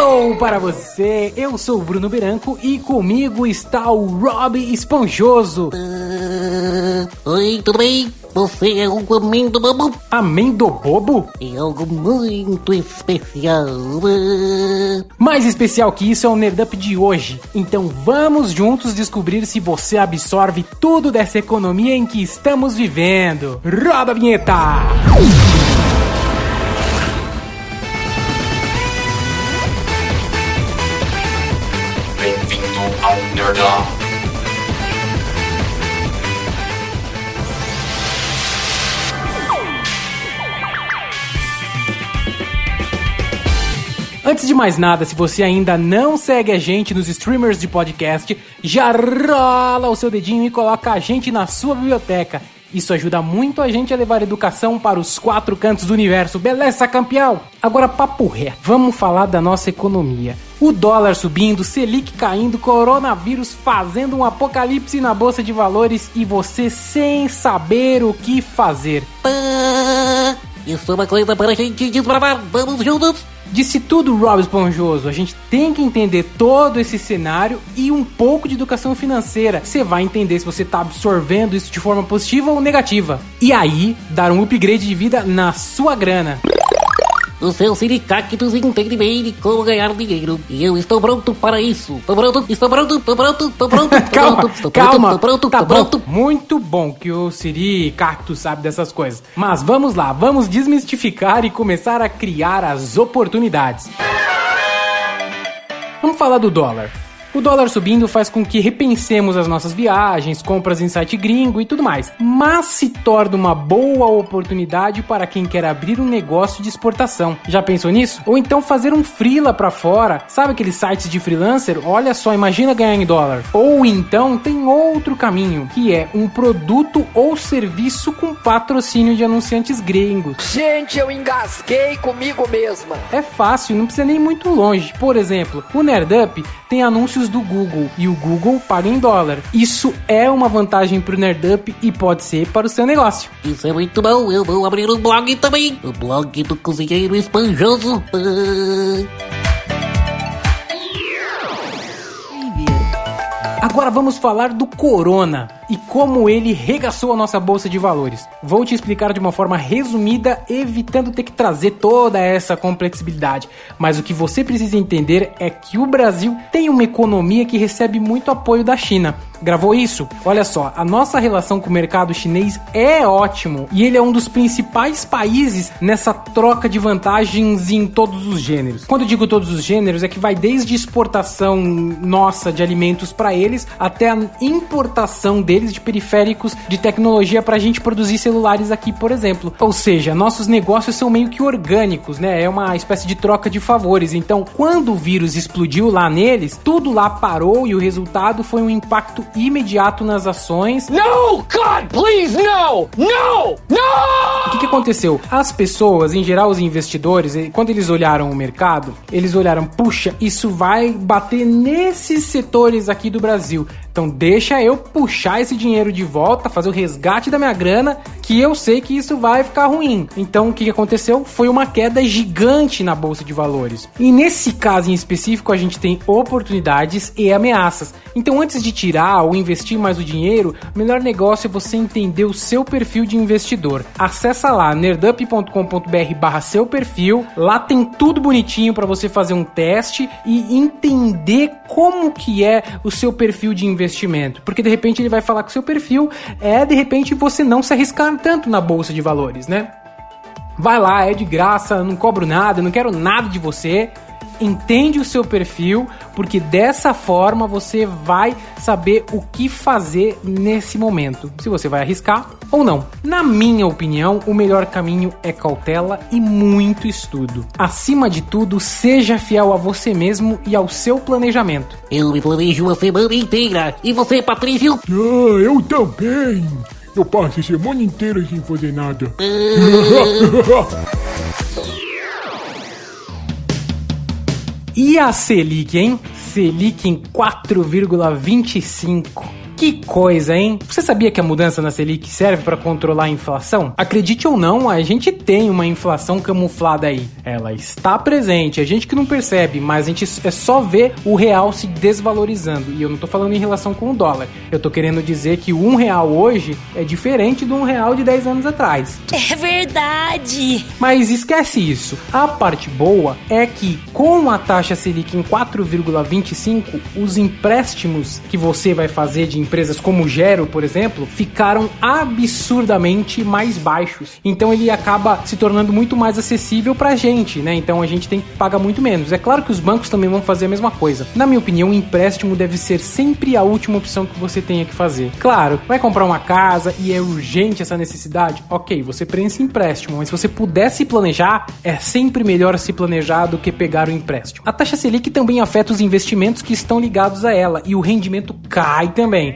Hello para você, eu sou o Bruno Beranco e comigo está o Rob Esponjoso. Uh, oi, tudo bem? Você é um amendo bobo? Amendo bobo? É algo muito especial. Uh... Mais especial que isso é o Nerdup de hoje. Então vamos juntos descobrir se você absorve tudo dessa economia em que estamos vivendo. Roda a vinheta! Bem-vindo Antes de mais nada, se você ainda não segue a gente nos streamers de podcast, já rola o seu dedinho e coloca a gente na sua biblioteca. Isso ajuda muito a gente a levar educação para os quatro cantos do universo, beleza, campeão? Agora, papo reto, vamos falar da nossa economia. O dólar subindo, Selic caindo, coronavírus fazendo um apocalipse na bolsa de valores e você sem saber o que fazer. Isso é uma coisa para a gente desbravar. Vamos juntos? Disse tudo, Rob Esponjoso. A gente tem que entender todo esse cenário e um pouco de educação financeira. Você vai entender se você está absorvendo isso de forma positiva ou negativa. E aí, dar um upgrade de vida na sua grana. O seu sindicatos entende bem de como ganhar dinheiro. E eu estou pronto para isso. Tô pronto, estou pronto, estou pronto, estou pronto, tô calma, pronto, estou calma. pronto, estou pronto, tá estou bom. pronto. Muito bom que o Siri Cactus sabe dessas coisas. Mas vamos lá, vamos desmistificar e começar a criar as oportunidades. Vamos falar do dólar. O dólar subindo faz com que repensemos as nossas viagens, compras em site gringo e tudo mais. Mas se torna uma boa oportunidade para quem quer abrir um negócio de exportação. Já pensou nisso? Ou então fazer um freela para fora. Sabe aqueles sites de freelancer? Olha só, imagina ganhar em dólar. Ou então tem outro caminho, que é um produto ou serviço com patrocínio de anunciantes gringos. Gente, eu engasguei comigo mesma. É fácil, não precisa nem ir muito longe. Por exemplo, o Nerdup tem anúncios do Google e o Google paga em dólar. Isso é uma vantagem para o Nerdup e pode ser para o seu negócio. Isso é muito bom. Eu vou abrir um blog também. O blog do cozinheiro esponjoso. Agora vamos falar do Corona e como ele regaçou a nossa bolsa de valores. Vou te explicar de uma forma resumida, evitando ter que trazer toda essa complexibilidade. Mas o que você precisa entender é que o Brasil tem uma economia que recebe muito apoio da China. Gravou isso? Olha só, a nossa relação com o mercado chinês é ótimo e ele é um dos principais países nessa troca de vantagens em todos os gêneros. Quando eu digo todos os gêneros, é que vai desde exportação nossa de alimentos para eles até a importação deles de periféricos de tecnologia para a gente produzir celulares aqui, por exemplo. Ou seja, nossos negócios são meio que orgânicos, né? É uma espécie de troca de favores. Então, quando o vírus explodiu lá neles, tudo lá parou e o resultado foi um impacto imediato nas ações. No, God, please, no! No! No! O que, que aconteceu? As pessoas, em geral, os investidores, eh, quando eles olharam o mercado, eles olharam, puxa, isso vai bater nesses setores aqui do Brasil. Então deixa eu puxar esse dinheiro de volta, fazer o resgate da minha grana, que eu sei que isso vai ficar ruim. Então o que, aconteceu? Foi uma queda gigante na bolsa de valores. E nesse caso em específico, a gente tem oportunidades e ameaças. Então antes de tirar ou investir mais o dinheiro, o melhor negócio é você entender o seu perfil de investidor. Acessa lá nerdup.com.br barra seu perfil, lá tem tudo bonitinho para você fazer um teste e entender como que é o seu perfil de investimento, porque de repente ele vai falar que o seu perfil é de repente você não se arriscar tanto na bolsa de valores, né? Vai lá, é de graça, não cobro nada, não quero nada de você. Entende o seu perfil, porque dessa forma você vai saber o que fazer nesse momento. Se você vai arriscar ou não. Na minha opinião, o melhor caminho é cautela e muito estudo. Acima de tudo, seja fiel a você mesmo e ao seu planejamento. Eu me planejo uma semana inteira. E você, Patrício? Ah, eu também. Eu passo a semana inteira sem fazer nada. E a Selic, hein? Selic em 4,25. Que coisa, hein? Você sabia que a mudança na Selic serve para controlar a inflação? Acredite ou não, a gente tem uma inflação camuflada aí. Ela está presente, a gente que não percebe, mas a gente é só ver o real se desvalorizando. E eu não tô falando em relação com o dólar. Eu tô querendo dizer que um real hoje é diferente de um real de 10 anos atrás. É verdade. Mas esquece isso. A parte boa é que com a taxa Selic em 4,25, os empréstimos que você vai fazer de empresas como Gero, por exemplo, ficaram absurdamente mais baixos. Então ele acaba se tornando muito mais acessível pra gente, né? Então a gente tem que pagar muito menos. É claro que os bancos também vão fazer a mesma coisa. Na minha opinião, o empréstimo deve ser sempre a última opção que você tenha que fazer. Claro, vai comprar uma casa e é urgente essa necessidade? Ok, você prensa empréstimo, mas se você puder se planejar, é sempre melhor se planejar do que pegar o empréstimo. A taxa Selic também afeta os investimentos que estão ligados a ela e o rendimento cai também.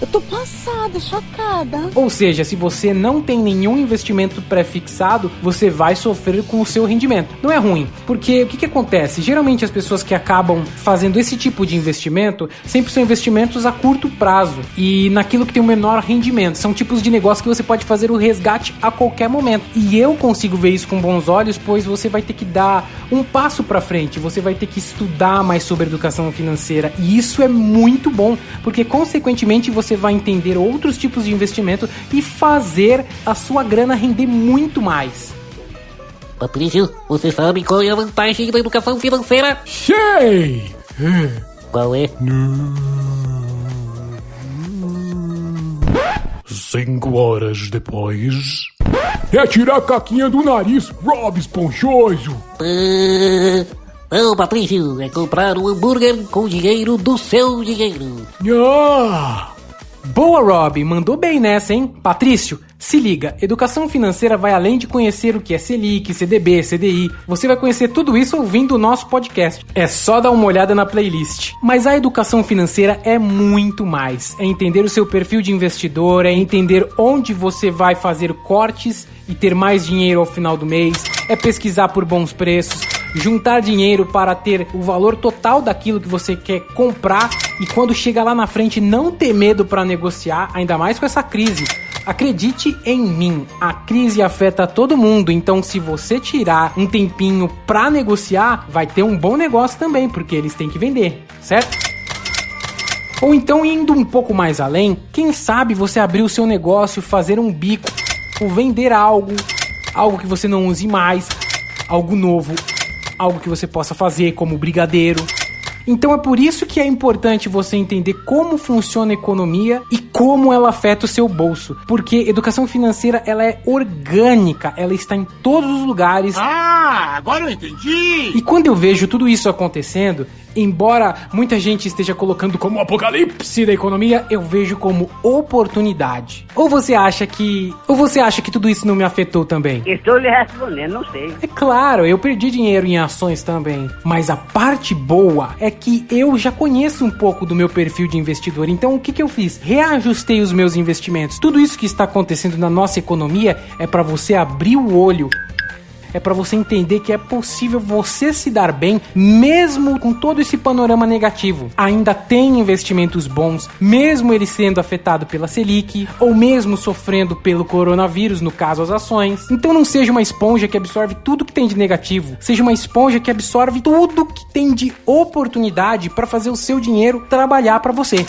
Eu tô passada, chocada. Ou seja, se você não tem nenhum investimento pré-fixado, você vai sofrer com o seu rendimento. Não é ruim, porque o que, que acontece? Geralmente as pessoas que acabam fazendo esse tipo de investimento sempre são investimentos a curto prazo e naquilo que tem o menor rendimento. São tipos de negócio que você pode fazer o resgate a qualquer momento. E eu consigo ver isso com bons olhos, pois você vai ter que dar um passo para frente, você vai ter que estudar mais sobre educação financeira e isso é muito bom, porque consequentemente você vai entender outros tipos de investimento e fazer a sua grana render muito mais. Patrício, você sabe qual é a vantagem da educação financeira? Sei! Qual é? Cinco horas depois. É tirar a caquinha do nariz, Rob Esponjoso! Ah, Não, Patrício, é comprar um hambúrguer com dinheiro do seu dinheiro. Ah! Boa, Rob, mandou bem nessa, hein? Patrício, se liga, educação financeira vai além de conhecer o que é Selic, CDB, CDI. Você vai conhecer tudo isso ouvindo o nosso podcast. É só dar uma olhada na playlist. Mas a educação financeira é muito mais. É entender o seu perfil de investidor, é entender onde você vai fazer cortes e ter mais dinheiro ao final do mês, é pesquisar por bons preços, juntar dinheiro para ter o valor total daquilo que você quer comprar e quando chega lá na frente não ter medo para negociar, ainda mais com essa crise. Acredite em mim, a crise afeta todo mundo, então se você tirar um tempinho para negociar, vai ter um bom negócio também, porque eles têm que vender, certo? Ou então, indo um pouco mais além, quem sabe você abrir o seu negócio, fazer um bico, ou vender algo, algo que você não use mais, algo novo, algo que você possa fazer, como brigadeiro. Então é por isso que é importante você entender como funciona a economia e como ela afeta o seu bolso, porque educação financeira ela é orgânica, ela está em todos os lugares. Ah, agora eu entendi. E quando eu vejo tudo isso acontecendo, embora muita gente esteja colocando como apocalipse da economia, eu vejo como oportunidade. Ou você acha que, ou você acha que tudo isso não me afetou também? Estou lhe respondendo, não sei. É claro, eu perdi dinheiro em ações também. Mas a parte boa é que eu já conheço um pouco do meu perfil de investidor. Então o que, que eu fiz? Reajustei os meus investimentos. Tudo isso que está acontecendo na nossa economia é para você abrir o olho. É para você entender que é possível você se dar bem mesmo com todo esse panorama negativo. Ainda tem investimentos bons, mesmo ele sendo afetado pela Selic ou mesmo sofrendo pelo coronavírus, no caso as ações. Então não seja uma esponja que absorve tudo que tem de negativo, seja uma esponja que absorve tudo que tem de oportunidade para fazer o seu dinheiro trabalhar para você.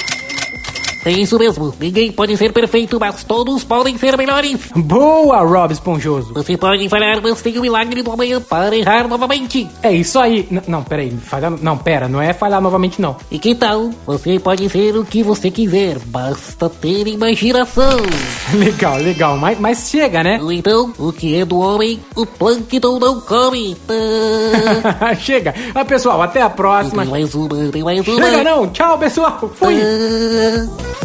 É isso mesmo, ninguém pode ser perfeito, mas todos podem ser melhores. Boa, Rob Esponjoso. Você pode falhar, mas tem o milagre do amanhã para errar novamente. É isso aí. N- não, peraí, falhar. Não, pera, não é falhar novamente, não. E que tal? Você pode ser o que você quiser, basta ter imaginação. Legal, legal, mas, mas chega, né? Ou então, o que é do homem, o plâncton não come. Chega. Ah, pessoal, até a próxima. Tem mais uma, tem mais uma. Chega não, tchau pessoal, fui. Ah.